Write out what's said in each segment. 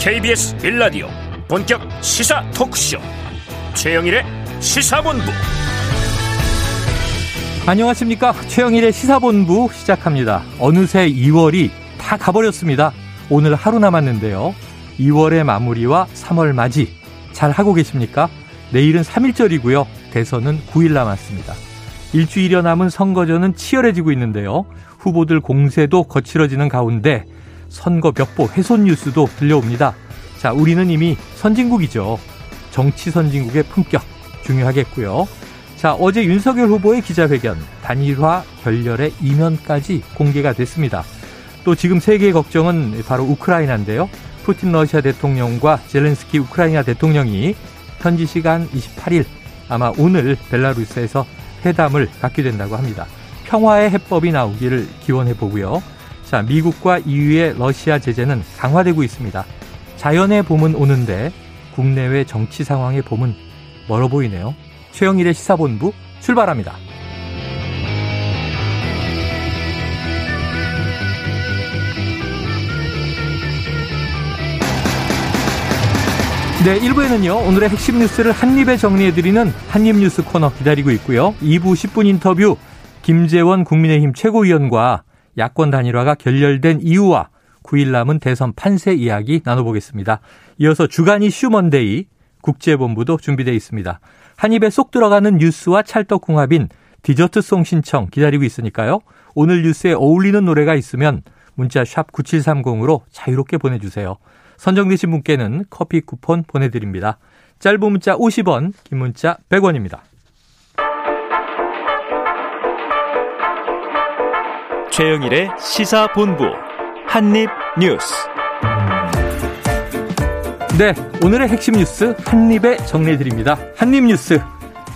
KBS 빌라디오 본격 시사 토크쇼. 최영일의 시사본부. 안녕하십니까? 최영일의 시사본부 시작합니다. 어느새 2월이 다 가버렸습니다. 오늘 하루 남았는데요. 2월의 마무리와 3월 맞이 잘 하고 계십니까? 내일은 3일절이고요. 대선은 9일 남았습니다. 일주일여 남은 선거전은 치열해지고 있는데요. 후보들 공세도 거칠어지는 가운데 선거 벽보 훼손 뉴스도 들려옵니다. 자, 우리는 이미 선진국이죠. 정치 선진국의 품격 중요하겠고요. 자, 어제 윤석열 후보의 기자회견 단일화 결렬의 이면까지 공개가 됐습니다. 또 지금 세계의 걱정은 바로 우크라이나인데요. 푸틴 러시아 대통령과 젤렌스키 우크라이나 대통령이 현지 시간 28일 아마 오늘 벨라루스에서 회담을 갖게 된다고 합니다. 평화의 해법이 나오기를 기원해 보고요. 자, 미국과 EU의 러시아 제재는 강화되고 있습니다. 자연의 봄은 오는데 국내외 정치 상황의 봄은 멀어 보이네요. 최영일의 시사본부 출발합니다. 네, 1부에는요, 오늘의 핵심 뉴스를 한입에 정리해드리는 한입뉴스 코너 기다리고 있고요. 2부 10분 인터뷰, 김재원 국민의힘 최고위원과 야권 단일화가 결렬된 이유와 9일 남은 대선 판세 이야기 나눠보겠습니다. 이어서 주간 이슈 먼데이 국제본부도 준비되어 있습니다. 한 입에 쏙 들어가는 뉴스와 찰떡궁합인 디저트송 신청 기다리고 있으니까요. 오늘 뉴스에 어울리는 노래가 있으면 문자 샵 9730으로 자유롭게 보내주세요. 선정되신 분께는 커피 쿠폰 보내드립니다. 짧은 문자 50원, 긴 문자 100원입니다. 최영일의 시사본부 한입뉴스. 네, 오늘의 핵심 뉴스 한입에 정리해드립니다. 한입뉴스.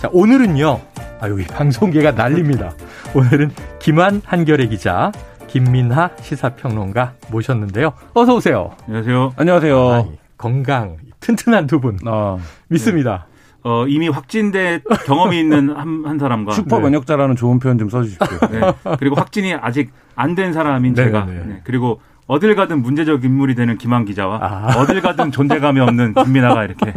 자, 오늘은요. 아, 여기 방송계가 난립니다. 오늘은 김한 한결의 기자, 김민하 시사평론가 모셨는데요. 어서 오세요. 안녕하세요. 안녕하세요. 아, 건강 튼튼한 두 분. 아, 믿습니다. 네. 어, 이미 확진돼 경험이 있는 한, 한 사람과 슈퍼 면역자라는 좋은 표현 좀 써주십시오. 네. 그리고 확진이 아직 안 된 사람인 네, 제가 네. 네. 그리고 어딜 가든 문제적 인물이 되는 김한 기자와 아. 어딜 가든 존재감이 없는 김민아가 이렇게 네,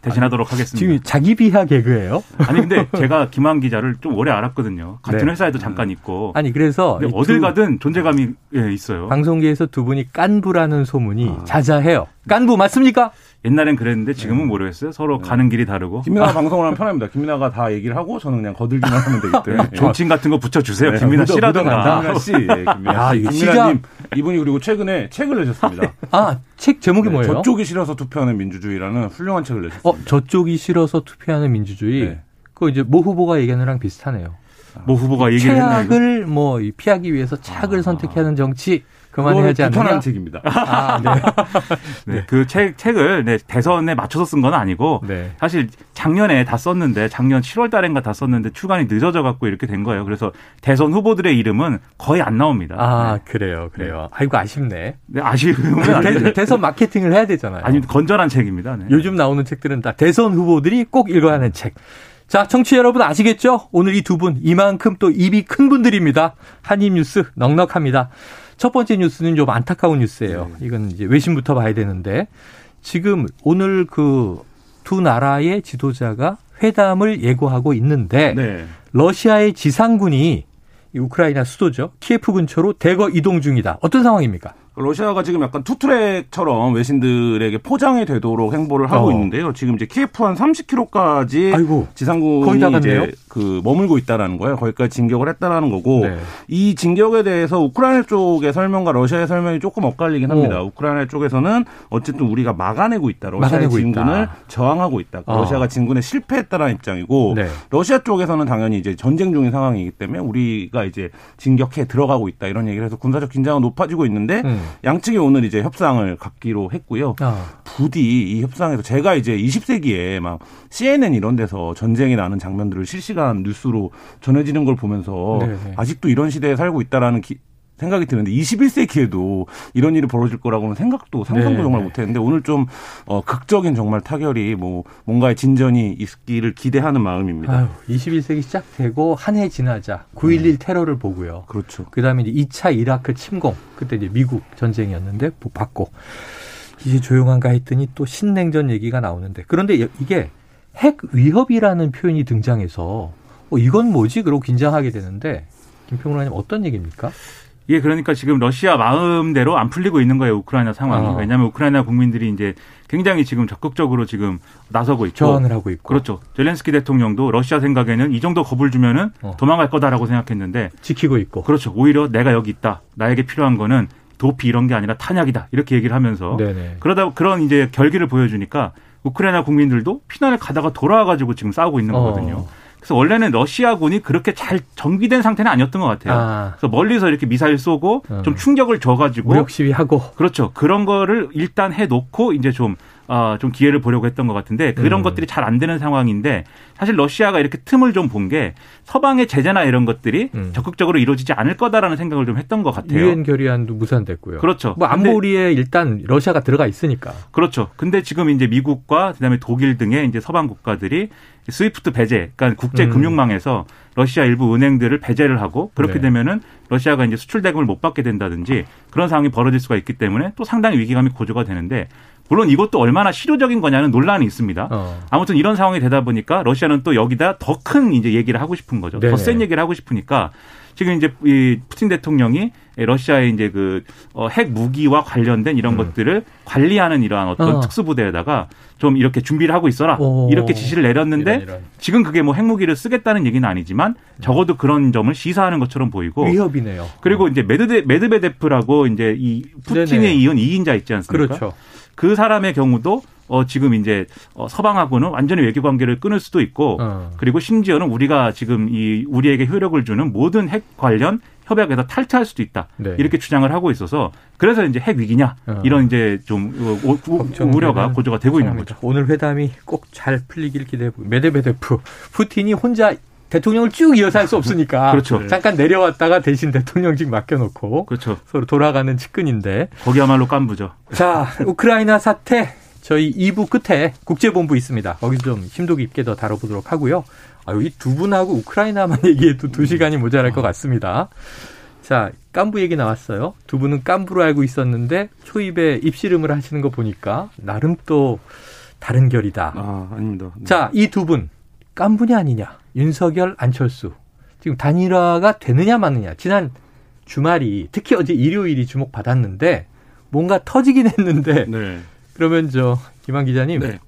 대신하도록 하겠습니다. 지금 자기 비하 개그예요? 아니 근데 제가 김한 기자를 좀 오래 알았거든요. 같은 네. 회사에도 잠깐 있고. 아니 그래서 어딜 가든 존재감이 예, 있어요. 방송계에서 두 분이 깐부라는 소문이 아. 자자해요. 깐부 맞습니까? 옛날엔 그랬는데 지금은 네. 모르겠어요. 서로 네. 가는 길이 다르고. 김민아 아. 방송을 하면 편합니다. 김민아가 다 얘기를 하고 저는 그냥 거들기만 하면 되기 때문에. 네. 조칭 같은 거 붙여주세요. 네. 김민아 씨라든가. 김민아 씨. 예, 김민아 아, 씨. 김민아님 이분이 그리고 최근에 책을 내셨습니다. 아, 책 제목이 네, 뭐예요? 저쪽이 싫어서 투표하는 민주주의라는 훌륭한 책을 내셨습니다. 어, 저쪽이 싫어서 투표하는 민주주의. 네. 그 이제 모 후보가 얘기하는 거랑 비슷하네요. 모 후보가 얘기를 했나요? 최악을 뭐 피하기 위해서 착을 아. 선택하는 정치. 그만해야지 않느냐? 불편한 책입니다. 아, 네. 네. 그 책, 책을 네, 대선에 맞춰서 쓴 건 아니고 네. 사실 작년에 다 썼는데 작년 7월 달인가 다 썼는데 출간이 늦어져 갖고 이렇게 된 거예요. 그래서 대선 후보들의 이름은 거의 안 나옵니다. 아, 네. 그래요. 그래요. 네. 아이고 아쉽네. 네, 아쉬우면 대, 선 마케팅을 해야 되잖아요. 아니, 건전한 책입니다. 네. 요즘 나오는 책들은 다 대선 후보들이 꼭 읽어야 하는 책. 자, 청취 여러분 아시겠죠? 오늘 이 두 분 이만큼 또 입이 큰 분들입니다. 한입뉴스 넉넉합니다. 첫 번째 뉴스는 좀 안타까운 뉴스예요. 네. 이건 이제 외신부터 봐야 되는데 지금 오늘 그 두 나라의 지도자가 회담을 예고하고 있는데 네. 러시아의 지상군이 우크라이나 수도죠. 키예프 근처로 대거 이동 중이다. 어떤 상황입니까? 러시아가 지금 약간 two-track처럼 외신들에게 포장이 되도록 행보를 하고 어. 있는데요. 지금 이제 키예프 한 30km까지 아이고, 지상군이 이제 그 머물고 있다라는 거예요. 거기까지 진격을 했다라는 거고 네. 이 진격에 대해서 우크라이나 쪽의 설명과 러시아의 설명이 조금 엇갈리긴 합니다. 오. 우크라이나 쪽에서는 어쨌든 우리가 막아내고 있다. 러시아의 진군을 있다. 저항하고 있다. 어. 러시아가 진군에 실패했다라는 입장이고 네. 러시아 쪽에서는 당연히 이제 전쟁 중인 상황이기 때문에 우리가 이제 진격해 들어가고 있다 이런 얘기를 해서 군사적 긴장은 높아지고 있는데 음. 양측이 오늘 이제 협상을 갖기로 했고요. 아. 부디 이 협상에서 제가 이제 20세기에 막 CNN 이런 데서 전쟁이 나는 장면들을 실시간 뉴스로 전해지는 걸 보면서 네네. 네. 아직도 이런 시대에 살고 있다라는 기, 생각이 드는데 21세기에도 이런 일이 벌어질 거라고는 생각도 상상도 네. 정말 못했는데 오늘 좀 어, 극적인 정말 타결이 뭐 뭔가의 진전이 있기를 기대하는 마음입니다. 아유, 21세기 시작되고 한 해 지나자 9.11 네. 테러를 보고요. 그렇죠. 그다음에 이제 2차 이라크 침공 그때 이제 미국 전쟁이었는데 받고 이제 조용한가 했더니 또 신냉전 얘기가 나오는데 그런데 이게 핵 위협이라는 표현이 등장해서 어, 이건 뭐지? 그러고 긴장하게 되는데 김평론님 어떤 얘기입니까? 예, 그러니까 지금 러시아 마음대로 안 풀리고 있는 거예요, 우크라이나 상황이. 어. 왜냐하면 우크라이나 국민들이 이제 굉장히 지금 적극적으로 지금 나서고 있고. 저항을 하고 있고. 그렇죠. 젤렌스키 대통령도 러시아 생각에는 이 정도 겁을 주면은 어. 도망갈 거다라고 생각했는데. 지키고 있고. 그렇죠. 오히려 내가 여기 있다. 나에게 필요한 거는 도피 이런 게 아니라 탄약이다. 이렇게 얘기를 하면서. 네네. 그러다 그런 이제 결기를 보여주니까 우크라이나 국민들도 피난을 가다가 돌아와가지고 지금 싸우고 있는 어. 거거든요. 어. 그래서 원래는 러시아군이 그렇게 잘 정비된 상태는 아니었던 것 같아요. 아. 그래서 멀리서 이렇게 미사일 쏘고 어. 좀 충격을 줘가지고 무력 시위하고 그렇죠. 그런 거를 일단 해놓고 이제 좀 어, 좀 기회를 보려고 했던 것 같은데 그런 음. 것들이 잘 안 되는 상황인데 사실 러시아가 이렇게 틈을 좀 본 게 서방의 제재나 이런 것들이 음. 적극적으로 이루어지지 않을 거다라는 생각을 좀 했던 것 같아요. 유엔 결의안도 무산됐고요. 그렇죠. 뭐 안보리에 일단 러시아가 들어가 있으니까. 그렇죠. 근데 지금 이제 미국과 그다음에 독일 등의 이제 서방 국가들이 스위프트 배제, 그러니까 국제 음. 금융망에서 러시아 일부 은행들을 배제를 하고 그렇게 네. 되면은 러시아가 이제 수출 대금을 못 받게 된다든지 그런 상황이 벌어질 수가 있기 때문에 또 상당히 위기감이 고조가 되는데 물론 이것도 얼마나 실효적인 거냐는 논란이 있습니다. 어. 아무튼 이런 상황이 되다 보니까 러시아는 또 여기다 더 큰 이제 얘기를 하고 싶은 거죠. 더 센 얘기를 하고 싶으니까 지금 이제 이 푸틴 대통령이 러시아의 이제 그핵 어, 무기와 관련된 이런 음. 것들을 관리하는 이러한 어떤 어. 특수부대에다가 좀 이렇게 준비를 하고 있어라 오. 이렇게 지시를 내렸는데 이런, 이런. 지금 그게 뭐 핵무기를 쓰겠다는 얘기는 아니지만 적어도 그런 점을 시사하는 것처럼 보이고 위협이네요. 그리고 어. 이제 메드베 메드베데프라고 이제 이 푸틴에 네네. 이은 2인자 있지 않습니까? 그렇죠. 그 사람의 경우도 어 지금 이제 어 서방하고는 완전히 외교 관계를 끊을 수도 있고 어. 그리고 심지어는 우리가 지금 이 우리에게 효력을 주는 모든 핵 관련 협약에서 탈퇴할 수도 있다 네. 이렇게 주장을 하고 있어서 그래서 이제 핵 위기냐 어. 이런 이제 좀 우, 우, 려가 고조가 되고 있는 거죠. 오늘 회담이 꼭 잘 풀리길 기대해 보고 메데베데프 푸틴이 혼자 대통령을 쭉 이어서 할 수 없으니까 그렇죠. 잠깐 내려왔다가 대신 대통령직 맡겨놓고 그렇죠. 서로 돌아가는 측근인데 거기야말로 깐부죠. 자 우크라이나 사태 저희 2부 끝에 국제본부 있습니다. 거기서 좀 심도 깊게 더 다뤄보도록 하고요. 아, 여기 두 분하고 우크라이나만 얘기해도 두 시간이 모자랄 것 같습니다. 자, 깐부 얘기 나왔어요. 두 분은 깐부로 알고 있었는데 초입에 입씨름을 하시는 거 보니까 나름 또 다른 결이다. 아, 아닙니다. 네. 자, 이 두 분 깐부냐 아니냐. 윤석열, 안철수. 지금 단일화가 되느냐 마느냐. 지난 주말이 특히 어제 일요일이 주목받았는데 뭔가 터지긴 했는데 네. 그러면 저 김한 기자님 네.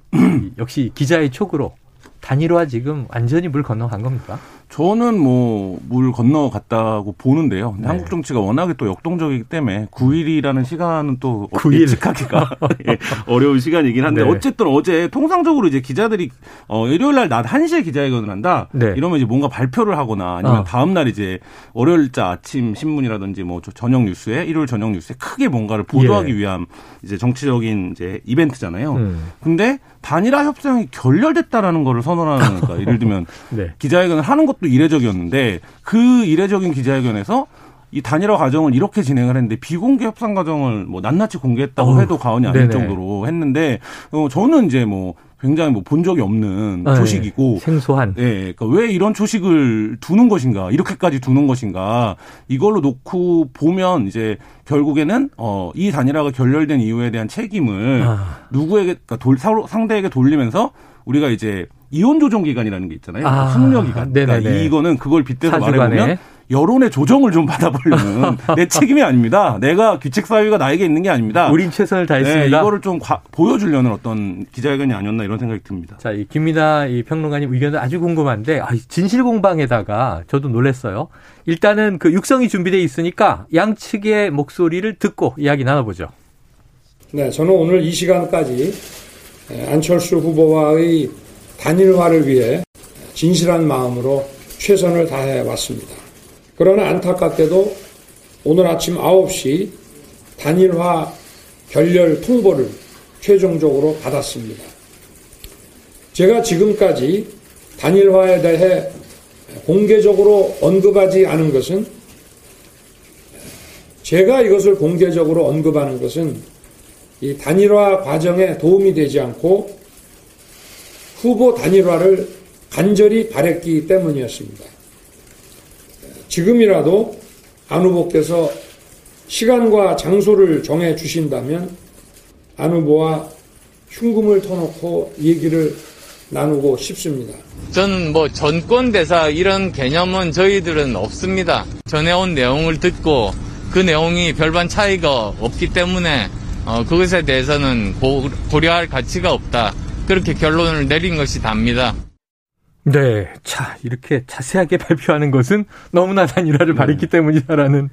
역시 기자의 촉으로 단일화 지금 완전히 물 건너간 겁니까? 저는 뭐 물 건너갔다고 보는데요. 네. 한국 정치가 워낙에 또 역동적이기 때문에 9일이라는 시간은 또 9일. 예측하기가 예, 어려운 시간이긴 한데 네. 어쨌든 어제 통상적으로 이제 기자들이 어 일요일 날 낮 1시에 기자회견을 한다. 네. 이러면 이제 뭔가 발표를 하거나 아니면 어. 다음 날 이제 월요일자 아침 신문이라든지 뭐 저녁 뉴스에 일요일 저녁 뉴스에 크게 뭔가를 보도하기 예. 위한 이제 정치적인 이제 이벤트잖아요. 음. 근데 단일화 협상이 결렬됐다라는 거를 선언하는 거니까 예를 들면 네. 기자회견을 하는 것도 이례적이었는데 그 이례적인 기자회견에서 이 단일화 과정을 이렇게 진행을 했는데 비공개 협상 과정을 뭐 낱낱이 공개했다고 어, 해도 과언이 아닐 네네. 정도로 했는데 어 저는 이제 뭐 굉장히 뭐 본 적이 없는 네, 조식이고 생소한. 예, 그러니까 왜 이런 조식을 두는 것인가, 이렇게까지 두는 것인가 이걸로 놓고 보면 이제 결국에는 어이 단일화가 결렬된 이유에 대한 책임을 아. 누구에게 그러니까 돌, 상대에게 돌리면서 우리가 이제 이혼 조정 기간이라는 게 있잖아요. 아. 숙려 기간. 그러니까 이거는 그걸 빗대서 말해보면 여론의 조정을 좀 받아보려는 내 책임이 아닙니다. 내가 규칙 사유가 나에게 있는 게 아닙니다. 우린 최선을 다했습니다. 네, 이거를 좀 과, 보여주려는 어떤 기자회견이 아니었나 이런 생각이 듭니다. 자, 이 김민아 이 평론가님 의견도 아주 궁금한데 아, 진실 공방에다가 저도 놀랐어요. 일단은 그 육성이 준비돼 있으니까 양측의 목소리를 듣고 이야기 나눠보죠. 네, 저는 오늘 이 시간까지 안철수 후보와의 단일화를 위해 진실한 마음으로 최선을 다해 왔습니다. 그러나 안타깝게도 오늘 아침 9시 단일화 결렬 통보를 최종적으로 받았습니다. 제가 지금까지 단일화에 대해 공개적으로 언급하지 않은 것은 제가 이것을 공개적으로 언급하는 것은 이 단일화 과정에 도움이 되지 않고 후보 단일화를 간절히 바랬기 때문이었습니다. 지금이라도 안 후보께서 시간과 장소를 정해 주신다면 안 후보와 흉금을 터놓고 얘기를 나누고 싶습니다. 저는 뭐 전권 대사 이런 개념은 저희들은 없습니다. 전해온 내용을 듣고 그 내용이 별반 차이가 없기 때문에 어, 그것에 대해서는 고, 고려할 가치가 없다. 그렇게 결론을 내린 것이 답니다. 네. 자, 이렇게 자세하게 발표하는 것은 너무나 단일화를 바랬기 네. 때문이다라는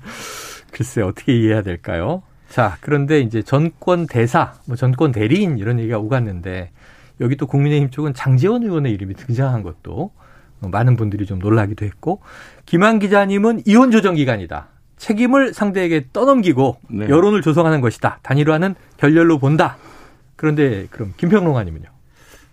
글쎄 어떻게 이해해야 될까요? 자, 그런데 이제 전권 대사, 뭐 전권 대리인 이런 얘기가 오갔는데 여기 또 국민의힘 쪽은 장재원 의원의 이름이 등장한 것도 많은 분들이 좀 놀라기도 했고 김한 기자님은 이혼 조정 기간이다. 책임을 상대에게 떠넘기고 네. 여론을 조성하는 것이다. 단일화는 결렬로 본다. 그런데 그럼 김평롱아님은요?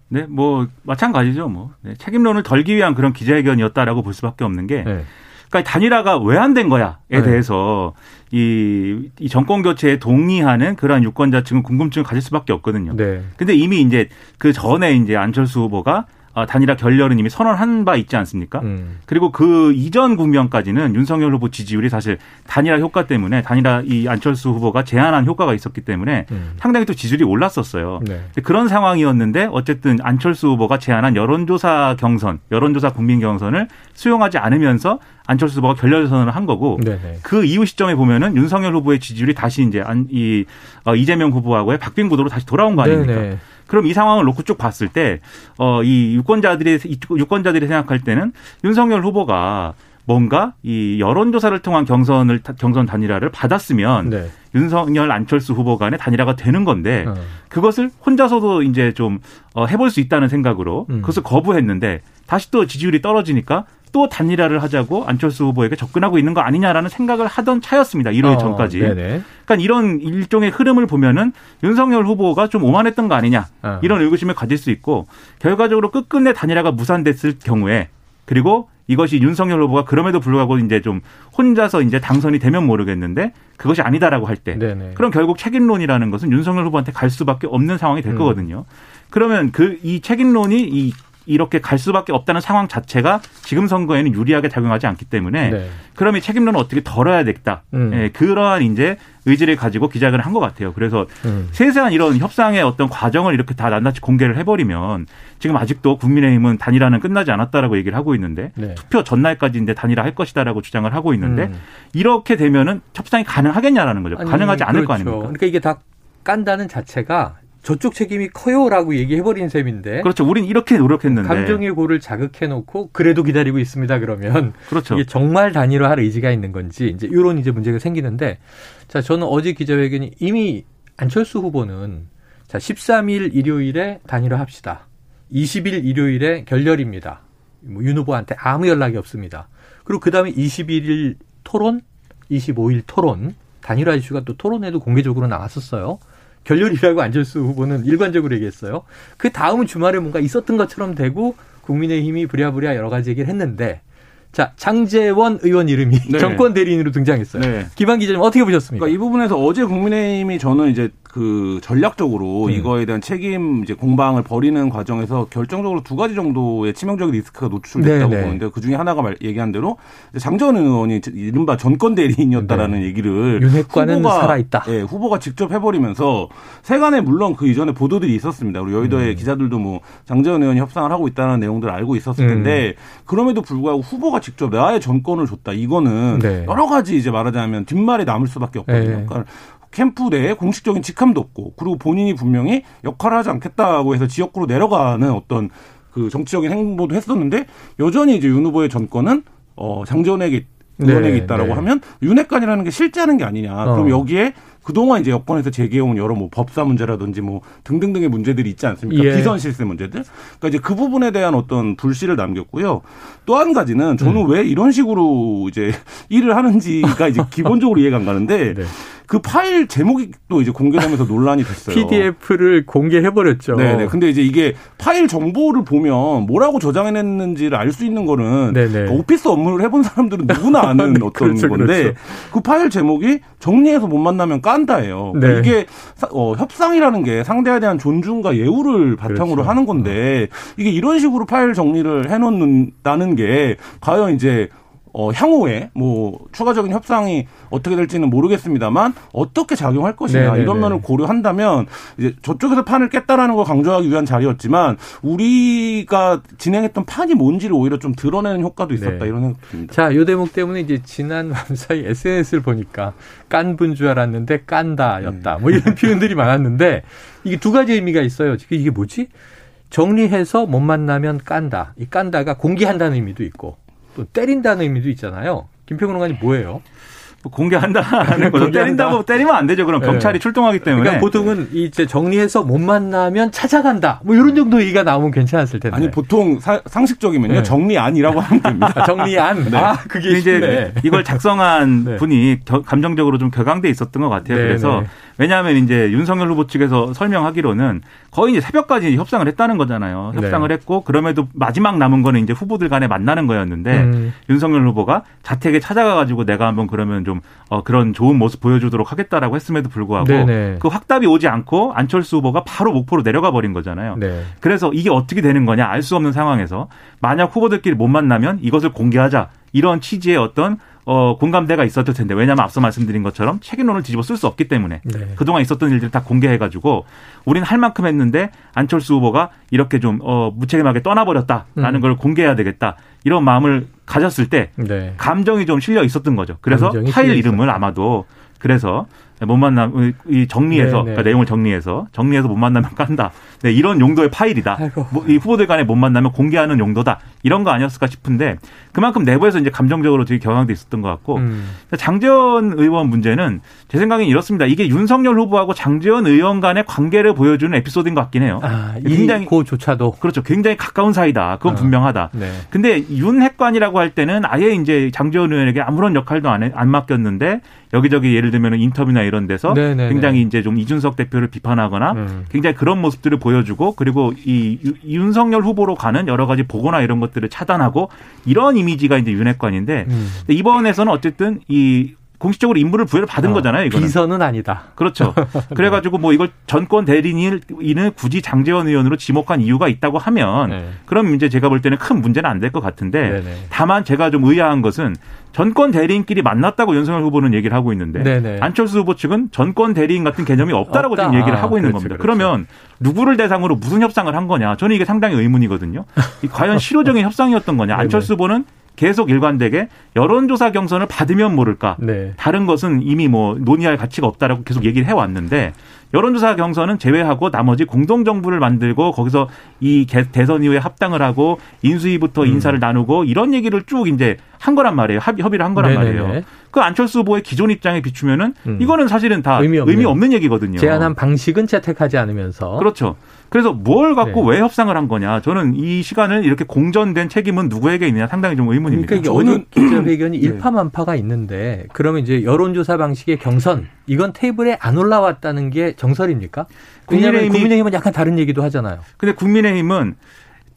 네, 뭐 마찬가지죠. 뭐 네, 책임론을 덜기 위한 그런 기자회견이었다라고 볼 수밖에 없는 게, 네. 그러니까 단일화가 왜 안 된 거야에 네. 대해서 이, 이 정권 교체에 동의하는 그러한 유권자 측은 궁금증을 가질 수밖에 없거든요. 네. 근데 이미 이제 그 전에 이제 안철수 후보가 어, 단일화 결렬은 이미 선언한 바 있지 않습니까? 음. 그리고 그 이전 국면까지는 윤석열 후보 지지율이 사실 단일화 효과 때문에 단일화 이 안철수 후보가 제안한 효과가 있었기 때문에 음. 상당히 또 지지율이 올랐었어요. 네. 그런 상황이었는데 어쨌든 안철수 후보가 제안한 여론조사 경선, 여론조사 국민 경선을 수용하지 않으면서 안철수 후보가 결렬 선언을 한 거고 네네. 그 이후 시점에 보면은 윤석열 후보의 지지율이 다시 이제 이 어, 이재명 후보하고의 박빙 구도로 다시 돌아온 거 아닙니까? 네네. 그럼 이 상황을 놓고 쭉 봤을 때, 어, 이 유권자들이, 유권자들이 생각할 때는 윤석열 후보가 뭔가 이 여론조사를 통한 경선을 경선 단일화를 받았으면 네. 윤석열 안철수 후보 간의 단일화가 되는 건데 어. 그것을 혼자서도 이제 좀 어, 해볼 수 있다는 생각으로 음. 그것을 거부했는데 다시 또 지지율이 떨어지니까 또 단일화를 하자고 안철수 후보에게 접근하고 있는 거 아니냐라는 생각을 하던 차였습니다. 1월 어, 전까지. 네네. 그러니까 이런 일종의 흐름을 보면은 윤석열 후보가 좀 오만했던 거 아니냐 어. 이런 의구심을 가질 수 있고 결과적으로 끝끝내 단일화가 무산됐을 경우에 그리고 이것이 윤석열 후보가 그럼에도 불구하고 이제 좀 혼자서 이제 당선이 되면 모르겠는데 그것이 아니다라고 할 때 그럼 결국 책임론이라는 것은 윤석열 후보한테 갈 수밖에 없는 상황이 될 음. 거거든요. 그러면 그 이 책임론이 이 이렇게 갈 수밖에 없다는 상황 자체가 지금 선거에는 유리하게 작용하지 않기 때문에 네. 그럼 이 책임론은 어떻게 덜어야 되겠다. 음. 예, 그러한 이제 의지를 가지고 기자회견을 한 것 같아요. 그래서 음. 세세한 이런 협상의 어떤 과정을 이렇게 다 낱낱이 공개를 해버리면 지금 아직도 국민의힘은 단일화는 끝나지 않았다라고 얘기를 하고 있는데 네. 투표 전날까지 이제 단일화 할 것이다라고 주장을 하고 있는데 음. 이렇게 되면은 협상이 가능하겠냐라는 거죠. 아니, 가능하지 않을 그렇죠. 거 아닙니까? 그러니까 이게 다 깐다는 자체가 저쪽 책임이 커요라고 얘기해버린 셈인데. 그렇죠. 우린 이렇게 노력했는데. 감정의 고를 자극해놓고 그래도 기다리고 있습니다. 그러면. 그렇죠. 이게 정말 단일화할 의지가 있는 건지 이제 이런 이제 문제가 생기는데 자 저는 어제 기자회견이 이미 안철수 후보는 자 13일 일요일에 단일화합시다. 20일 일요일에 결렬입니다. 뭐 윤 후보한테 아무 연락이 없습니다. 그리고 그 다음에 21일 토론, 25일 토론 단일화 이슈가 또 토론에도 공개적으로 나왔었어요. 결렬이라고 안철수 후보는 일관적으로 얘기했어요. 그 다음 주말에 뭔가 있었던 것처럼 되고 국민의힘이 부랴부랴 여러 가지 얘기를 했는데 자, 장재원 의원 이름이 네. 정권 대리인으로 등장했어요. 네. 김한 기자님 어떻게 보셨습니까? 그러니까 이 부분에서 어제 국민의힘이 저는 이제 그 전략적으로 음. 이거에 대한 책임 이제 공방을 벌이는 과정에서 결정적으로 두 가지 정도의 치명적인 리스크가 노출됐다고 네네. 보는데 그 중에 하나가 말, 얘기한 대로 장재원 의원이 이른바 전권 대리인이었다라는 네. 얘기를 윤핵관은 살아있다. 예, 후보가 직접 해버리면서 세간에 물론 그 이전에 보도들이 있었습니다. 우리 여의도의 음. 기자들도 뭐 장재원 의원이 협상을 하고 있다는 내용들을 알고 있었을 음. 텐데 음. 그럼에도 불구하고 후보가 직접 나의 전권을 줬다. 이거는 네. 여러 가지 이제 말하자면 뒷말이 남을 수밖에 없거든요. 네. 그러니까 캠프 내에 공식적인 직함도 없고 그리고 본인이 분명히 역할을 하지 않겠다고 해서 지역구로 내려가는 어떤 그 정치적인 행보도 했었는데 여전히 이제 윤 후보의 전권은 어 장전에게 의원에게 네, 있다라고 네. 하면 윤핵관이라는 게 실제하는 게 아니냐. 어. 그럼 여기에 그동안 이제 여권에서 제기해온 여러 뭐 법사 문제라든지 뭐 등등등의 문제들이 있지 않습니까? 예. 비선 실세 문제들. 그러니까 이제 그 부분에 대한 어떤 불씨를 남겼고요. 또 한 가지는 저는 음. 왜 이런 식으로 이제 일을 하는지가 이제 기본적으로 이해가 안 가는데 네. 그 파일 제목이 또 이제 공개되면서 논란이 됐어요. PDF를 공개해버렸죠. 네네. 근데 이제 이게 파일 정보를 보면 뭐라고 저장해냈는지를 알 수 있는 거는 그러니까 오피스 업무를 해본 사람들은 누구나 아는 네, 어떤 그렇죠, 건데 그렇죠. 그 파일 제목이 정리해서 못 만나면 깐다예요. 네. 그러니까 이게 어, 협상이라는 게 상대에 대한 존중과 예우를 바탕으로 그렇죠. 하는 건데 이게 이런 식으로 파일 정리를 해놓는다는 게 과연 이제 어, 향후에 뭐 추가적인 협상이 어떻게 될지는 모르겠습니다만 어떻게 작용할 것이냐 네네네. 이런 면을 고려한다면 이제 저쪽에서 판을 깼다라는 걸 강조하기 위한 자리였지만 우리가 진행했던 판이 뭔지를 오히려 좀 드러내는 효과도 있었다 네. 이런 생각이 듭니다. 자, 요 대목 때문에 이제 지난 밤사이 SNS를 보니까 깐 분 줄 알았는데 깐다였다. 네. 뭐 이런 표현들이 많았는데 이게 두 가지 의미가 있어요. 이게 뭐지? 정리해서 못 만나면 깐다. 이 깐다가 공개한다는 의미도 있고 또 때린다는 의미도 있잖아요. 김평근 의원이 뭐예요? 뭐 공개한다는 거죠. 때린다고 때리면 안 되죠. 그럼 네. 경찰이 출동하기 때문에. 그러니까 보통은 이제 정리해서 못 만나면 찾아간다. 뭐 이런 정도 얘기가 나오면 괜찮았을 텐데. 아니 보통 사, 상식적이면요 네. 정리안이라고 하면 됩니다. 아, 정리안. 네. 아 그게 이제 이걸 작성한 네. 분이 겨, 감정적으로 좀 격앙돼 있었던 것 같아요. 네, 그래서 네. 왜냐하면 이제 윤석열 후보 측에서 설명하기로는 거의 이제 새벽까지 협상을 했다는 거잖아요. 협상을 네. 했고 그럼에도 마지막 남은 거는 이제 후보들 간에 만나는 거였는데 음. 윤석열 후보가 자택에 찾아가 가지고 내가 한번 그러면 좀 어, 그런 좋은 모습 보여주도록 하겠다라고 했음에도 불구하고 네네. 그 확답이 오지 않고 안철수 후보가 바로 목포로 내려가 버린 거잖아요. 네. 그래서 이게 어떻게 되는 거냐 알 수 없는 상황에서 만약 후보들끼리 못 만나면 이것을 공개하자 이런 취지의 어떤 어, 공감대가 있었을 텐데 왜냐하면 앞서 말씀드린 것처럼 책임론을 뒤집어 쓸 수 없기 때문에 네. 그동안 있었던 일들을 다 공개해가지고 우리는 할 만큼 했는데 안철수 후보가 이렇게 좀 어, 무책임하게 떠나버렸다라는 음. 걸 공개해야 되겠다 이런 마음을 가졌을 때 네. 감정이 좀 실려 있었던 거죠. 그래서 파일 이름을 아마도 그래서 못 만남 이 정리해서 네, 네. 그러니까 내용을 정리해서 정리해서 못 만나면 깐다. 네, 이런 용도의 파일이다. 뭐, 이 후보들 간에 못 만나면 공개하는 용도다. 이런 거 아니었을까 싶은데 그만큼 내부에서 이제 감정적으로 되게 경황돼 있었던 것 같고 음. 장재원 의원 문제는 제 생각엔 이렇습니다. 이게 윤석열 후보하고 장재원 의원 간의 관계를 보여주는 에피소드인 것 같긴 해요. 아, 굉장히 고조차도 그렇죠. 굉장히 가까운 사이다. 그건 어. 분명하다. 네. 근데 윤 핵관이라고 할 때는 아예 이제 장재원 의원에게 아무런 역할도 안, 해, 안 맡겼는데 여기저기 예를 들면 인터뷰나 이런 데서 네네네. 굉장히 이제 좀 이준석 대표를 비판하거나 음. 굉장히 그런 모습들을 보여주고 그리고 이 윤석열 후보로 가는 여러 가지 보고나 이런 것들을 차단하고 이런 이미지가 이제 윤핵관인데 음. 이번에서는 어쨌든 이 공식적으로 임무를 부여를 받은 어, 거잖아요. 이거는. 비서는 아니다. 그렇죠. 그래가지고 뭐 이걸 전권 대리인을 굳이 장재원 의원으로 지목한 이유가 있다고 하면 네. 그럼 이제 제가 볼 때는 큰 문제는 안 될 것 같은데 네네. 다만 제가 좀 의아한 것은 전권 대리인끼리 만났다고 윤석열 후보는 얘기를 하고 있는데 네네. 안철수 후보 측은 전권 대리인 같은 개념이 없다라고 없다. 지금 얘기를 하고 있는 그렇지, 겁니다. 그렇지. 그러면 누구를 대상으로 무슨 협상을 한 거냐? 저는 이게 상당히 의문이거든요. 과연 실효적인 협상이었던 거냐? 안철수 후보는 계속 일관되게 여론조사 경선을 받으면 모를까. 네. 다른 것은 이미 뭐 논의할 가치가 없다라고 계속 얘기를 해왔는데 여론조사 경선은 제외하고 나머지 공동정부를 만들고 거기서 이 대선 이후에 합당을 하고 인수위부터 음. 인사를 나누고 이런 얘기를 쭉 이제 한 거란 말이에요. 합, 협의를 한 거란 네네네. 말이에요. 그 안철수 후보의 기존 입장에 비추면은 음. 이거는 사실은 다 의미 없는, 의미 없는 얘기거든요. 제안한 방식은 채택하지 않으면서. 그렇죠. 그래서 뭘 갖고 네. 왜 협상을 한 거냐. 저는 이 시간을 이렇게 공전된 책임은 누구에게 있느냐 상당히 좀 의문입니다. 그러니까 어느 기자회견이 네. 일파만파가 있는데 그러면 이제 여론조사 방식의 경선 이건 테이블에 안 올라왔다는 게 정설입니까? 국민의힘 국민의힘은 약간 다른 얘기도 하잖아요. 근데 국민의힘은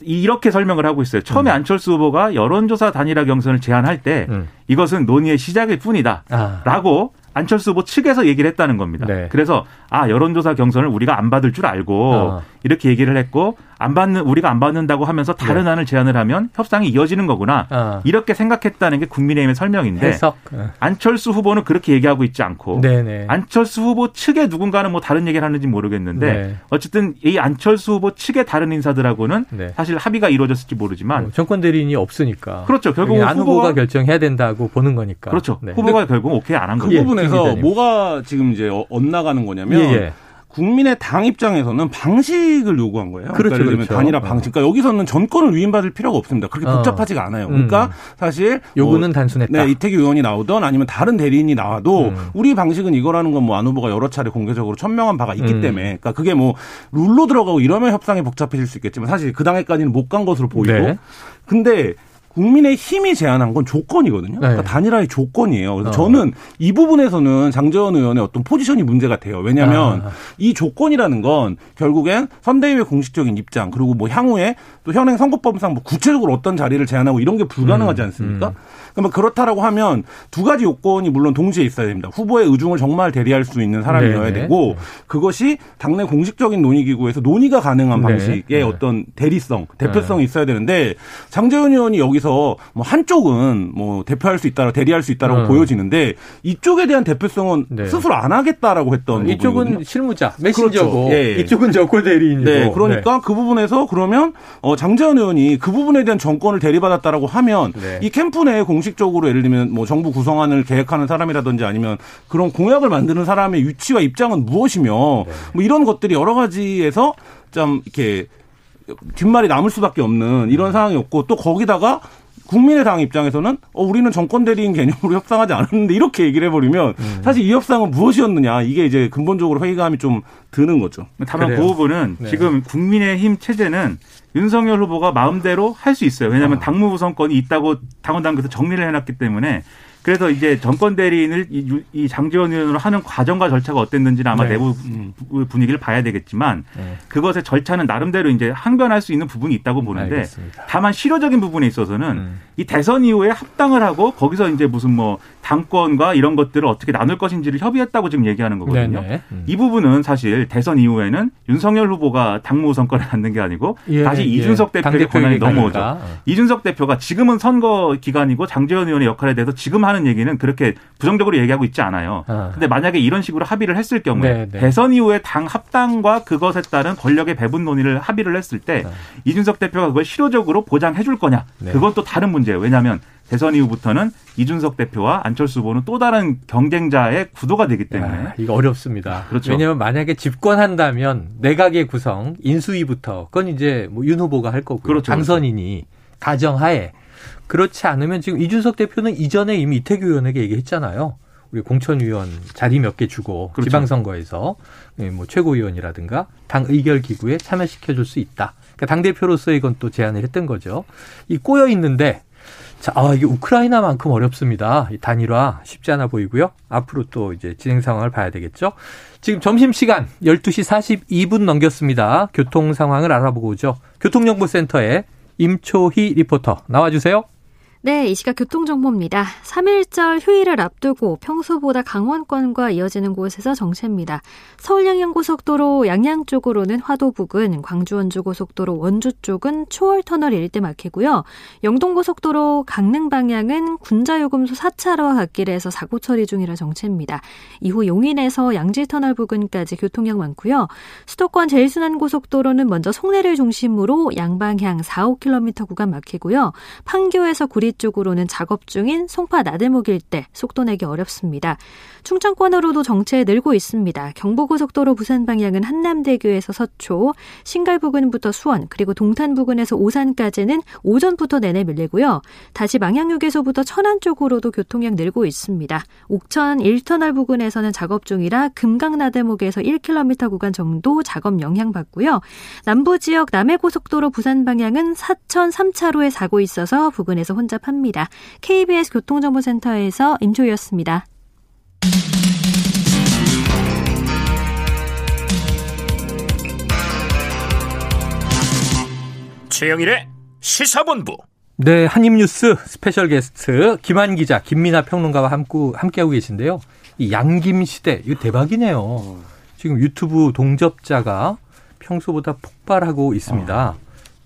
이렇게 설명을 하고 있어요. 처음에 음. 안철수 후보가 여론조사 단일화 경선을 제안할 때 음. 이것은 논의의 시작일 뿐이다. 아. 라고 안철수 후보 측에서 얘기를 했다는 겁니다. 네. 그래서 아 여론조사 경선을 우리가 안 받을 줄 알고 어. 이렇게 얘기를 했고 안 받는 우리가 안 받는다고 하면서 다른 네. 안을 제안을 하면 협상이 이어지는 거구나 어. 이렇게 생각했다는 게 국민의힘의 설명인데 해석. 어. 안철수 후보는 그렇게 얘기하고 있지 않고 네네. 안철수 후보 측의 누군가는 뭐 다른 얘기를 하는지 모르겠는데 네. 어쨌든 이 안철수 후보 측의 다른 인사들하고는 네. 사실 합의가 이루어졌을지 모르지만 뭐 정권 대리인이 없으니까 그렇죠 결국 안 후보가, 결정해야 된다고 보는 거니까 그렇죠 네. 후보가 결국 오케이 안 한 거죠. 그 부분에서 뭐가 지금 이제 엇나가는 거냐면. 예, 예. 국민의 당 입장에서는 방식을 요구한 거예요. 그렇죠, 그러니까 그렇죠. 단일화 방식. 그러니까 여기서는 전권을 위임받을 필요가 없습니다. 그렇게 어. 복잡하지가 않아요. 그러니까 음. 사실 요구는 뭐, 단순했다. 네, 이태규 의원이 나오던 아니면 다른 대리인이 나와도 음. 우리 방식은 이거라는 건 뭐 안 후보가 여러 차례 공개적으로 천명한 바가 있기 음. 때문에 그러니까 그게 뭐 룰로 들어가고 이러면 협상이 복잡해질 수 있겠지만 사실 그 당에까지는 못 간 것으로 보이고 네. 근데 국민의 힘이 제안한 건 조건이거든요. 그러니까 네. 단일화의 조건이에요. 그래서 어. 저는 이 부분에서는 장재원 의원의 어떤 포지션이 문제가 돼요. 왜냐하면 아. 이 조건이라는 건 결국엔 선대위의 공식적인 입장 그리고 뭐 향후에 또 현행 선거법상 뭐 구체적으로 어떤 자리를 제안하고 이런 게 불가능하지 음, 않습니까? 음. 그러면 그렇다라고 하면 두 가지 요건이 물론 동시에 있어야 됩니다. 후보의 의중을 정말 대리할 수 있는 사람이어야 네네. 되고 그것이 당내 공식적인 논의기구에서 논의가 가능한 네. 방식의 네. 어떤 대리성, 대표성이 네. 있어야 되는데 장재원 의원이 여기 여기서 뭐 한쪽은 뭐 대표할 수 있다라 대리할 수 있다라고 어. 보여지는데 이쪽에 대한 대표성은 네. 스스로 안 하겠다라고 했던 이쪽은 부분이거든요. 실무자 메신저고 그렇죠. 예. 이쪽은 정권 대리인이고 네, 그러니까 네. 그 부분에서 그러면 어 장재현 의원이 그 부분에 대한 정권을 대리받았다라고 하면 네. 이 캠프 내에 공식적으로 예를 들면 뭐 정부 구성안을 계획하는 사람이라든지 아니면 그런 공약을 만드는 사람의 위치와 입장은 무엇이며 네. 뭐 이런 것들이 여러 가지에서 좀 이렇게 뒷말이 남을 수밖에 없는 이런 음. 상황이었고 또 거기다가 국민의당 입장에서는 어 우리는 정권 대리인 개념으로 협상하지 않았는데 이렇게 얘기를 해버리면 음. 사실 이 협상은 무엇이었느냐 이게 이제 근본적으로 회의감이 좀 드는 거죠. 다만 그래요. 그 부분은 네. 지금 국민의힘 체제는 윤석열 후보가 마음대로 할 수 있어요. 왜냐하면 아. 당무부 선권이 있다고 당원당에서 정리를 해놨기 때문에 그래서 이제 정권 대리인을 이, 이 장지원 의원으로 하는 과정과 절차가 어땠는지는 아마 네. 내부 음. 분위기를 봐야 되겠지만 네. 그것의 절차는 나름대로 이제 항변할 수 있는 부분이 있다고 보는데 알겠습니다. 다만 실효적인 부분에 있어서는 음. 이 대선 이후에 합당을 하고 거기서 이제 무슨 뭐 당권과 이런 것들을 어떻게 나눌 것인지를 협의했다고 지금 얘기하는 거거든요. 음. 이 부분은 사실 대선 이후에는 윤석열 후보가 당무 선권을 갖는 게 아니고 예, 다시 예. 이준석 대표의 권한이 넘어오죠. 어. 이준석 대표가 지금은 선거 기간이고 장재원 의원의 역할에 대해서 지금 하는 얘기는 그렇게 부정적으로 얘기하고 있지 않아요. 아. 근데 만약에 이런 식으로 합의를 했을 경우에 네, 네. 대선 이후에 당 합당과 그것에 따른 권력의 배분 논의를 합의를 했을 때 아. 이준석 대표가 그걸 실효적으로 보장해 줄 거냐. 네. 그건 또 다른 문제예요. 왜냐하면 대선 이후부터는 이준석 대표와 안철수 후보는 또 다른 경쟁자의 구도가 되기 때문에 야, 이거 어렵습니다. 그렇죠. 왜냐하면 만약에 집권한다면 내각의 구성 인수위부터 그건 이제 뭐 윤 후보가 할 거고 그렇죠. 당선인이 가정하에 그렇지 않으면 지금 이준석 대표는 이전에 이미 이태규 의원에게 얘기했잖아요. 우리 공천위원 자리 몇 개 주고 그렇죠. 지방선거에서 예, 뭐 최고위원이라든가 당 의결 기구에 참여시켜 줄 수 있다. 그러니까 당 대표로서 이건 또 제안을 했던 거죠. 이 꼬여 있는데 자, 아, 이게 우크라이나만큼 어렵습니다. 이 단일화 쉽지 않아 보이고요. 앞으로 또 이제 진행 상황을 봐야 되겠죠. 지금 점심시간 12시 42분 넘겼습니다. 교통 상황을 알아보고 오죠. 교통정보센터에 임초희 리포터 나와주세요. 네, 이 시각 교통정보입니다. 3일절 휴일을 앞두고 평소보다 강원권과 이어지는 곳에서 정체입니다. 서울 양양고속도로 양양 쪽으로는 화도 부근, 광주 원주 고속도로 원주 쪽은 초월터널 일대 막히고요. 영동고속도로 강릉 방향은 군자요금소 4차로와 갓길에서 사고 처리 중이라 정체입니다. 이후 용인에서 양지터널 부근까지 교통량 많고요. 수도권 제일순환고속도로는 먼저 송내를 중심으로 양방향 4, 5km 구간 막히고요. 판교에서 구리 쪽으로는 작업 중인 송파 나들목 일대 속도 내기 어렵습니다. 충청권으로도 정체 늘고 있습니다. 경부고속도로 부산 방향은 한남대교에서 서초, 신갈 부근부터 수원, 그리고 동탄 부근에서 오산까지는 오전부터 내내 밀리고요. 다시 망향휴게소부터 천안 쪽으로도 교통량 늘고 있습니다. 옥천 1터널 부근에서는 작업 중이라 금강나들목에서 1km 구간 정도 작업 영향받고요. 남부 지역 남해고속도로 부산 방향은 사천 3차로에 사고 있어서 부근에서 혼잡 합니다. KBS 교통정보센터에서 임초였습니다. 최영일의 시사본부. 네, 한입뉴스 special 게스트 김한 기자, 김민아 평론가와 함께, 함께 하고 계신데요. 이 양김 시대 이거 대박이네요. 지금 유튜브 동접자가 평소보다 폭발하고 있습니다.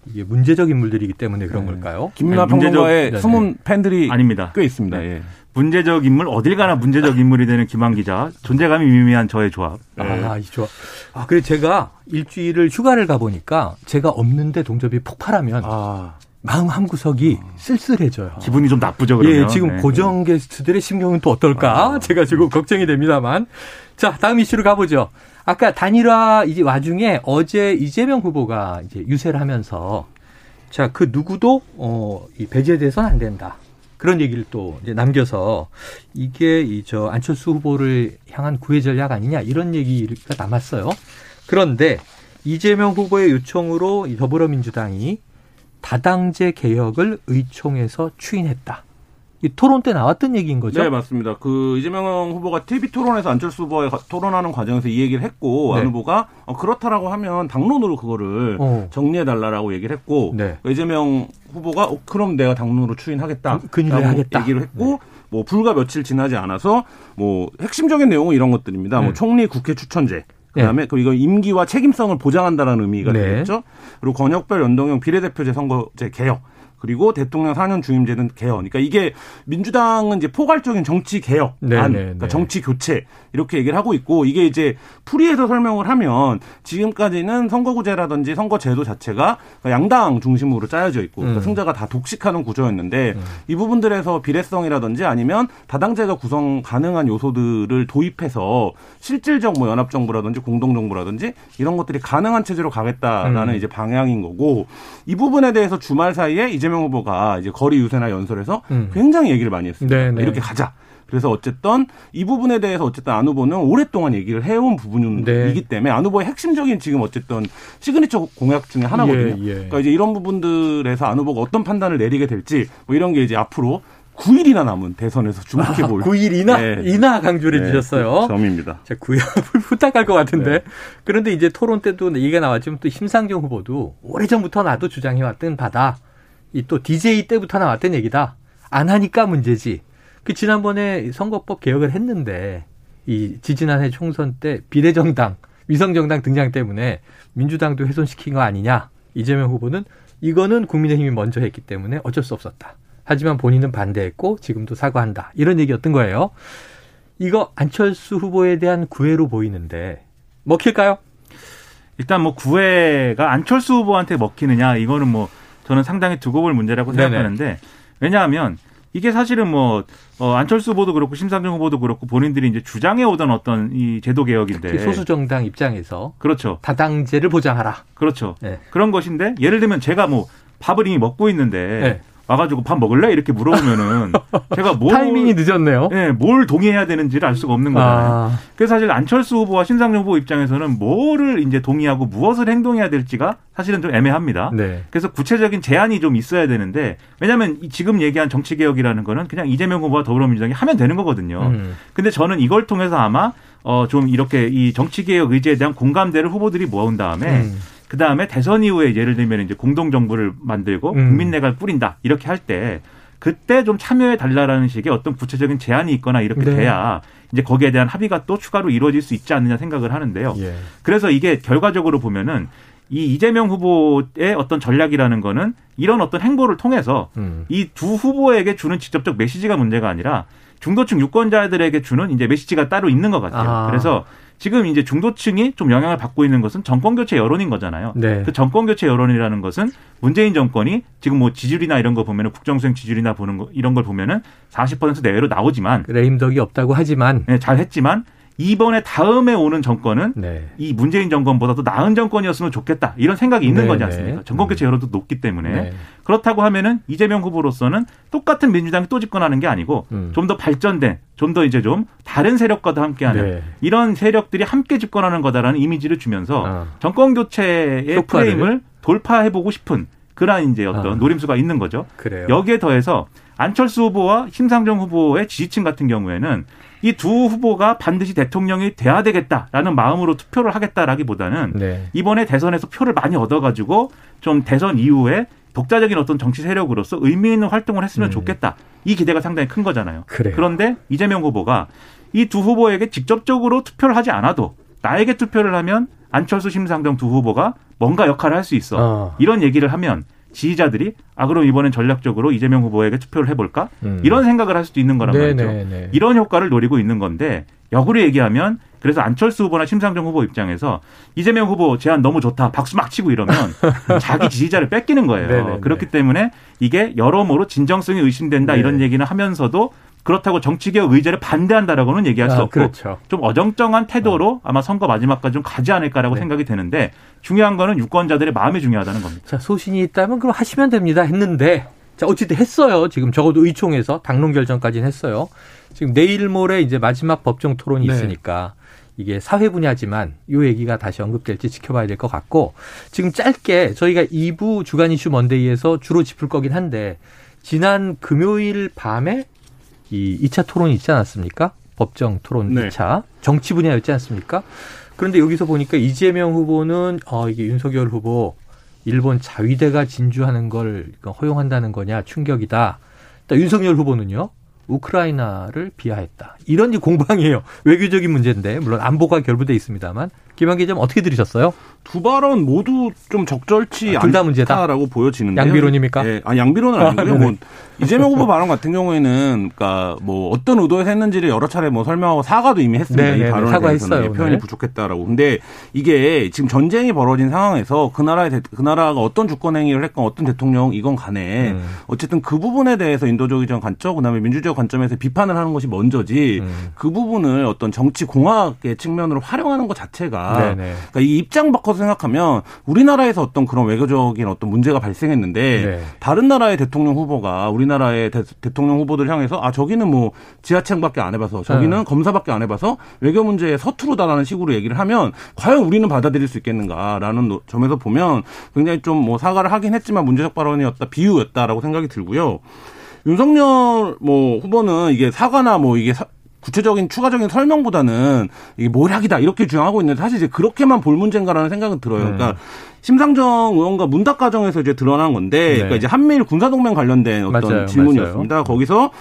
아. 이게 문제적 인물들이기 때문에 그런 네. 걸까요? 김민아 평론가의 문제적, 숨은 팬들이 아닙니다. 꽤 있습니다. 네. 예. 문제적 인물 어딜 가나 문제적 인물이 되는 김한 기자 존재감이 미미한 저의 조합. 네. 아, 이 조합. 아, 그래 제가 일주일을 휴가를 가 보니까 제가 없는데 동접이 폭발하면 아. 마음 한 구석이 쓸쓸해져요. 기분이 좀 나쁘죠, 그러면. 예, 지금 네. 고정 게스트들의 심경은 또 어떨까? 아. 제가 지금 걱정이 됩니다만. 자, 다음 이슈로 가보죠. 아까 단일화 이제 와중에 어제 이재명 후보가 이제 유세를 하면서 자, 그 누구도 어, 이 배제돼서는 안 된다. 그런 얘기를 또 이제 남겨서 이게 이 저 안철수 후보를 향한 구애 전략 아니냐 이런 얘기가 남았어요. 그런데 이재명 후보의 요청으로 더불어민주당이 다당제 개혁을 의총에서 추인했다. 이 토론 때 나왔던 얘기인 거죠? 네, 맞습니다. 그 이재명 후보가 TV 토론에서 안철수 후보와 토론하는 과정에서 이 얘기를 했고 네. 안 후보가 어, 그렇다라고 하면 당론으로 그거를 어. 정리해 달라라고 얘기를 했고 네. 이재명 후보가 어, 그럼 내가 당론으로 추인하겠다. 그, 하겠다. 얘기를 했고 네. 뭐 불과 며칠 지나지 않아서 뭐 핵심적인 내용은 이런 것들입니다. 뭐 네. 총리 국회 추천제 그다음에 네. 그 이거 임기와 책임성을 보장한다라는 의미가 네. 되겠죠. 그리고 권역별 연동형 비례대표제 선거제 개혁 그리고 대통령 4년 중임제는 개헌. 그러니까 이게 민주당은 이제 포괄적인 정치 개혁, 안, 네, 네, 그러니까 네. 정치 교체 이렇게 얘기를 하고 있고 이게 이제 풀이해서 설명을 하면 지금까지는 선거구제라든지 선거제도 자체가 양당 중심으로 짜여져 있고 그러니까 음. 승자가 다 독식하는 구조였는데 음. 이 부분들에서 비례성이라든지 아니면 다당제가 구성 가능한 요소들을 도입해서 실질적 뭐 연합정부라든지 공동정부라든지 이런 것들이 가능한 체제로 가겠다라는 음. 이제 방향인 거고 이 부분에 대해서 주말 사이에 이재명 후보가 이제 거리 유세나 연설에서 음. 굉장히 얘기를 많이 했습니다. 네네. 이렇게 가자. 그래서 어쨌든 이 부분에 대해서 어쨌든 안 후보는 오랫동안 얘기를 해온 부분이기 네. 때문에 안 후보의 핵심적인 지금 어쨌든 시그니처 공약 중에 하나거든요. 예, 예. 그러니까 이제 이런 부분들에서 안 후보가 어떤 판단을 내리게 될지 뭐 이런 게 이제 앞으로 9일이나 남은 대선에서 주목해 볼. 아, 9일이나? 네. 이나 강조를 네. 주셨어요. 점입니다. 자, 9일 후딱할 것 같은데. 네. 그런데 이제 토론 때도 얘기가 나왔지만 또 심상정 후보도 오래전부터 나도 주장해 왔던 바다. 이 또 DJ 때부터 나왔던 얘기다. 안 하니까 문제지. 그 지난번에 선거법 개혁을 했는데 이 지지난해 총선 때 비례정당, 위성정당 등장 때문에 민주당도 훼손시킨 거 아니냐. 이재명 후보는 이거는 국민의힘이 먼저 했기 때문에 어쩔 수 없었다. 하지만 본인은 반대했고 지금도 사과한다. 이런 얘기였던 거예요. 이거 안철수 후보에 대한 구애로 보이는데 먹힐까요? 일단 뭐 구애가 안철수 후보한테 먹히느냐 이거는 뭐 저는 상당히 두고 볼 문제라고 생각하는데 왜냐하면 이게 사실은 뭐 어, 안철수 후보도 그렇고 심상정 후보도 그렇고 본인들이 이제 주장해 오던 어떤 이 제도 개혁인데 소수 정당 입장에서 그렇죠 다당제를 보장하라 그렇죠 네. 그런 것인데 예를 들면 제가 뭐 밥을 이미 먹고 있는데 네. 와가지고 밥 먹을래 이렇게 물어보면은 제가 뭘 타이밍이 늦었네요. 네, 뭘 동의해야 되는지를 알 수가 없는 거잖아요. 아. 그래서 사실 안철수 후보와 신상정 후보 입장에서는 뭐를 이제 동의하고 무엇을 행동해야 될지가 사실은 좀 애매합니다. 네. 그래서 구체적인 제안이 좀 있어야 되는데 왜냐하면 지금 얘기한 정치 개혁이라는 거는 그냥 이재명 후보와 더불어민주당이 하면 되는 거거든요. 음. 근데 저는 이걸 통해서 아마 어 좀 이렇게 이 정치 개혁 의지에 대한 공감대를 후보들이 모은 다음에. 음. 그 다음에 대선 이후에 예를 들면 이제 공동 정부를 만들고 음. 국민내각을 꾸린다 이렇게 할 때 그때 좀 참여해 달라라는 식의 어떤 구체적인 제안이 있거나 이렇게 네. 돼야 이제 거기에 대한 합의가 또 추가로 이루어질 수 있지 않느냐 생각을 하는데요. 예. 그래서 이게 결과적으로 보면은 이 이재명 후보의 어떤 전략이라는 거는 이런 어떤 행보를 통해서 음. 이두 후보에게 주는 직접적 메시지가 문제가 아니라 중도층 유권자들에게 주는 이제 메시지가 따로 있는 것 같아요. 아. 그래서 지금 이제 중도층이 좀 영향을 받고 있는 것은 정권 교체 여론인 거잖아요. 네. 그 정권 교체 여론이라는 것은 문재인 정권이 지금 뭐 지지율이나 이런 거 보면은 국정수행 지지율이나 보는 거 이런 걸 보면은 40% 내외로 나오지만 레임덕이 없다고 하지만 네, 잘 했지만 이번에 다음에 오는 정권은 네. 이 문재인 정권보다도 나은 정권이었으면 좋겠다 이런 생각이 있는 네, 거지 않습니까? 네. 정권 교체 여론도 높기 때문에 네. 그렇다고 하면은 이재명 후보로서는 똑같은 민주당이 또 집권하는 게 아니고 음. 좀더 발전된 좀 더 이제 좀 다른 세력과도 함께하는 네. 이런 세력들이 함께 집권하는 거다라는 이미지를 주면서 아. 정권 교체의 프레임을 돌파해보고 싶은 그런 이제 어떤 아. 노림수가 있는 거죠. 그래요. 여기에 더해서 안철수 후보와 심상정 후보의 지지층 같은 경우에는 이 두 후보가 반드시 대통령이 돼야 되겠다라는 마음으로 투표를 하겠다라기보다는 네. 이번에 대선에서 표를 많이 얻어가지고 좀 대선 이후에 독자적인 어떤 정치 세력으로서 의미 있는 활동을 했으면 음. 좋겠다. 이 기대가 상당히 큰 거잖아요. 그래요. 그런데 이재명 후보가 이 두 후보에게 직접적으로 투표를 하지 않아도 나에게 투표를 하면 안철수 심상정 두 후보가 뭔가 역할을 할 수 있어. 어. 이런 얘기를 하면 지지자들이 아 그럼 이번엔 전략적으로 이재명 후보에게 투표를 해볼까 음. 이런 생각을 할 수도 있는 거란 네네네. 말이죠. 네, 네. 이런 효과를 노리고 있는 건데 역으로 얘기하면 그래서 안철수 후보나 심상정 후보 입장에서 이재명 후보 제안 너무 좋다 박수 막 치고 이러면 자기 지지자를 뺏기는 거예요. 네네네. 네, 그렇기 때문에 이게 여러모로 진정성이 의심된다 네. 이런 얘기는 하면서도 그렇다고 정치개혁 의제를 반대한다라고는 얘기할 수 아, 없고 그렇죠. 좀 어정쩡한 태도로 아마 선거 마지막까지 좀 가지 않을까라고 네. 생각이 되는데 중요한 거는 유권자들의 마음이 중요하다는 겁니다. 자 소신이 있다면 그럼 하시면 됩니다 했는데 자 어쨌든 했어요. 지금 적어도 의총에서 당론 결정까지는 했어요. 지금 내일 모레 이제 마지막 법정 토론이 네. 있으니까 이게 사회 분야지만 이 얘기가 다시 언급될지 지켜봐야 될 것 같고 지금 짧게 저희가 2부 주간 이슈 먼데이에서 주로 짚을 거긴 한데 지난 금요일 밤에 이 2차 토론이 있지 않았습니까? 법정 토론 네. 2차. 정치 분야였지 않습니까? 그런데 여기서 보니까 이재명 후보는 어 이게 윤석열 후보 일본 자위대가 진주하는 걸 허용한다는 거냐 충격이다. 또 윤석열 후보는요. 우크라이나를 비하했다. 이런 공방이에요. 외교적인 문제인데 물론 안보가 결부돼 있습니다만 김한 기자님 어떻게 들으셨어요? 두 발언 모두 좀 적절치 아, 않다라고 문제다? 보여지는데 양비론입니까? 예, 아 양비론은 아니고요. 아, 뭐 이재명 후보 발언 같은 경우에는 그러니까 뭐 어떤 의도에서 했는지를 여러 차례 뭐 설명하고 사과도 이미 했습니다. 네이 네, 네, 발언에 사과했어요, 대해서는 표현이 부족했다라고. 근데 이게 지금 전쟁이 벌어진 상황에서 그 나라의 그 나라가 어떤 주권 행위를 했건 어떤 대통령 이건 간에 음. 어쨌든 그 부분에 대해서 인도적인 관점 그다음에 민주적 관점에서 비판을 하는 것이 먼저지 음. 그 부분을 어떤 정치 공학의 측면으로 활용하는 것 자체가 네네. 네. 그러니까 이 입장 바꿔서 생각하면 우리나라에서 어떤 그런 외교적인 어떤 문제가 발생했는데 네. 다른 나라의 대통령 후보가 우리나라의 대, 통령 후보들 향해서 아 저기는 뭐 지하철밖에 안 해봐서 저기는 네. 검사밖에 안 해봐서 외교 문제에 서투르다라는 식으로 얘기를 하면 과연 우리는 받아들일 수 있겠는가라는 점에서 보면 굉장히 좀 뭐 사과를 하긴 했지만 문제적 발언이었다 비유였다라고 생각이 들고요. 윤석열 뭐 후보는 이게 사과나 뭐 이게 사, 구체적인 추가적인 설명보다는 이게 모략이다 이렇게 주장하고 있는데 사실 이제 그렇게만 볼 문제인가라는 생각은 들어요. 네. 그러니까 심상정 의원과 문답 과정에서 이제 드러난 건데, 네. 그러니까 이제 한미일 군사동맹 관련된 어떤 맞아요. 질문이었습니다. 맞아요. 거기서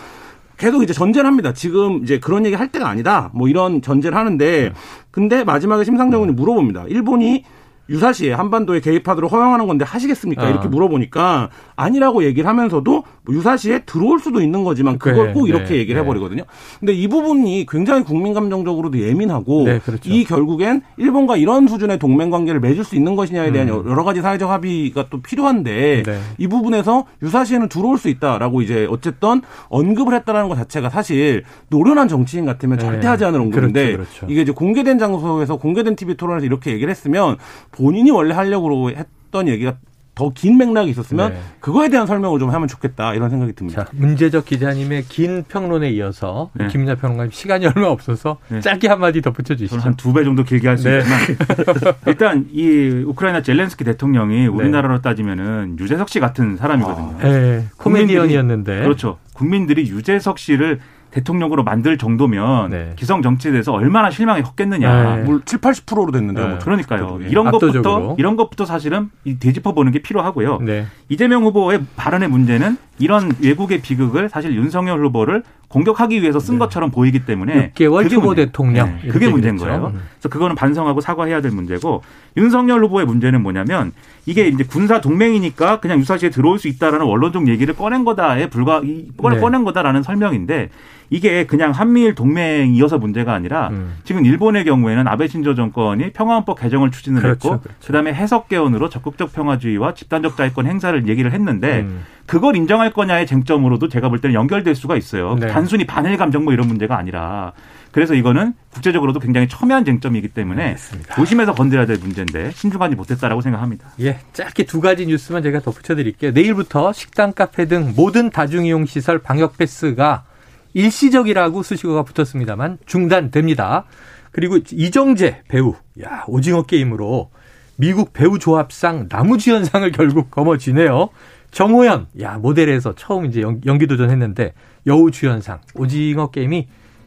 계속 이제 전제를 합니다. 지금 이제 그런 얘기 할 때가 아니다. 뭐 이런 전제를 하는데, 네. 근데 마지막에 심상정 의원이 물어봅니다. 일본이 유사시에 한반도에 개입하도록 허용하는 건데 하시겠습니까? 아. 이렇게 물어보니까 아니라고 얘기를 하면서도 뭐 유사시에 들어올 수도 있는 거지만 그걸 꼭 이렇게 네, 얘기를 네. 해버리거든요. 근데 이 부분이 굉장히 국민 감정적으로도 예민하고 네, 그렇죠. 이 결국엔 일본과 이런 수준의 동맹 관계를 맺을 수 있는 것이냐에 대한 음. 여러 가지 사회적 합의가 또 필요한데 네. 이 부분에서 유사시에는 들어올 수 있다라고 이제 어쨌든 언급을 했다라는 것 자체가 사실 노련한 정치인 같으면 절대 네. 하지 않을 언급인데 그렇죠, 그렇죠. 이게 이제 공개된 장소에서 공개된 TV 토론에서 이렇게 얘기를 했으면 본인이 원래 하려고 했던 얘기가 더 긴 맥락이 있었으면 네. 그거에 대한 설명을 좀 하면 좋겠다 이런 생각이 듭니다. 자, 문제적 기자님의 긴 평론에 이어서 네. 김민아 평론가님 시간이 얼마 없어서 네. 짧게 한마디 덧붙여 주시죠. 한 두 배 정도 길게 할수 네. 있지만 일단 이 우크라이나 젤렌스키 대통령이 네. 우리나라로 따지면은 유재석 씨 같은 사람이거든요. 아, 네. 코미디언이었는데 그렇죠. 국민들이 유재석 씨를 대통령으로 만들 정도면 네. 기성 정치에 대해서 얼마나 실망이 컸겠느냐. 네. 물 7, 80%로 됐는데요. 뭐 그러니까요. 이런 압도적으로. 것부터 이런 것부터 사실은 되짚어 보는 게 필요하고요. 네. 이재명 후보의 발언의 문제는 이런 외국의 비극을 사실 윤석열 후보를 공격하기 위해서 쓴 네. 것처럼 보이기 때문에 6개월 후보 문제. 대통령 네. 그게 문제인. 거예요. 음. 그래서 그거는 반성하고 사과해야 될 문제고 윤석열 후보의 문제는 뭐냐면 이게 이제 군사 동맹이니까 그냥 유사시에 들어올 수 있다라는 원론적 얘기를 꺼낸 거다에 불과 꺼낸 네. 거다라는 설명인데 이게 그냥 한미일 동맹이어서 문제가 아니라 음. 지금 일본의 경우에는 아베 신조 정권이 평화헌법 개정을 추진을 그렇죠, 했고 그렇죠. 그다음에 해석 개헌으로 적극적 평화주의와 집단적 자유권 행사를 얘기를 했는데 음. 그걸 인정할 거냐의 쟁점으로도 제가 볼 때는 연결될 수가 있어요. 네. 단순히 반일 감정 뭐 이런 문제가 아니라 그래서 이거는 국제적으로도 굉장히 첨예한 쟁점이기 때문에 알겠습니다. 조심해서 건드려야 될 문제인데 신중하지 못했다라고 생각합니다. 예, 짧게 두 가지 뉴스만 제가 덧붙여 드릴게요. 내일부터 식당, 카페 등 모든 다중이용 시설 방역 패스가 일시적이라고 수식어가 붙었습니다만 중단됩니다. 그리고 이정재 배우, 야 오징어 게임으로 미국 배우 조합상 나무주연상을 결국 거머쥐네요. 정호연, 야 모델에서 처음 이제 연기 도전했는데 여우 주연상 오징어 게임이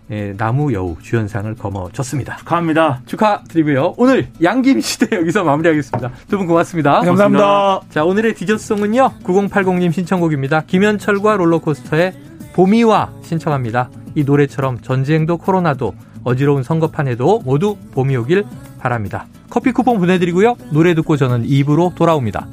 예, 나무 여우 주연상을 거머쥐었습니다. 축하합니다. 축하드리고요. 오늘 양김 시대 여기서 마무리하겠습니다. 두 분 고맙습니다. 감사합니다. 고맙습니다. 자 오늘의 디저송은요 9080님 신청곡입니다. 김현철과 롤러코스터의 봄이와 신청합니다. 이 노래처럼 전쟁도 코로나도 어지러운 선거판에도 모두 봄이 오길 바랍니다. 커피 쿠폰 보내드리고요. 노래 듣고 저는 입으로 돌아옵니다.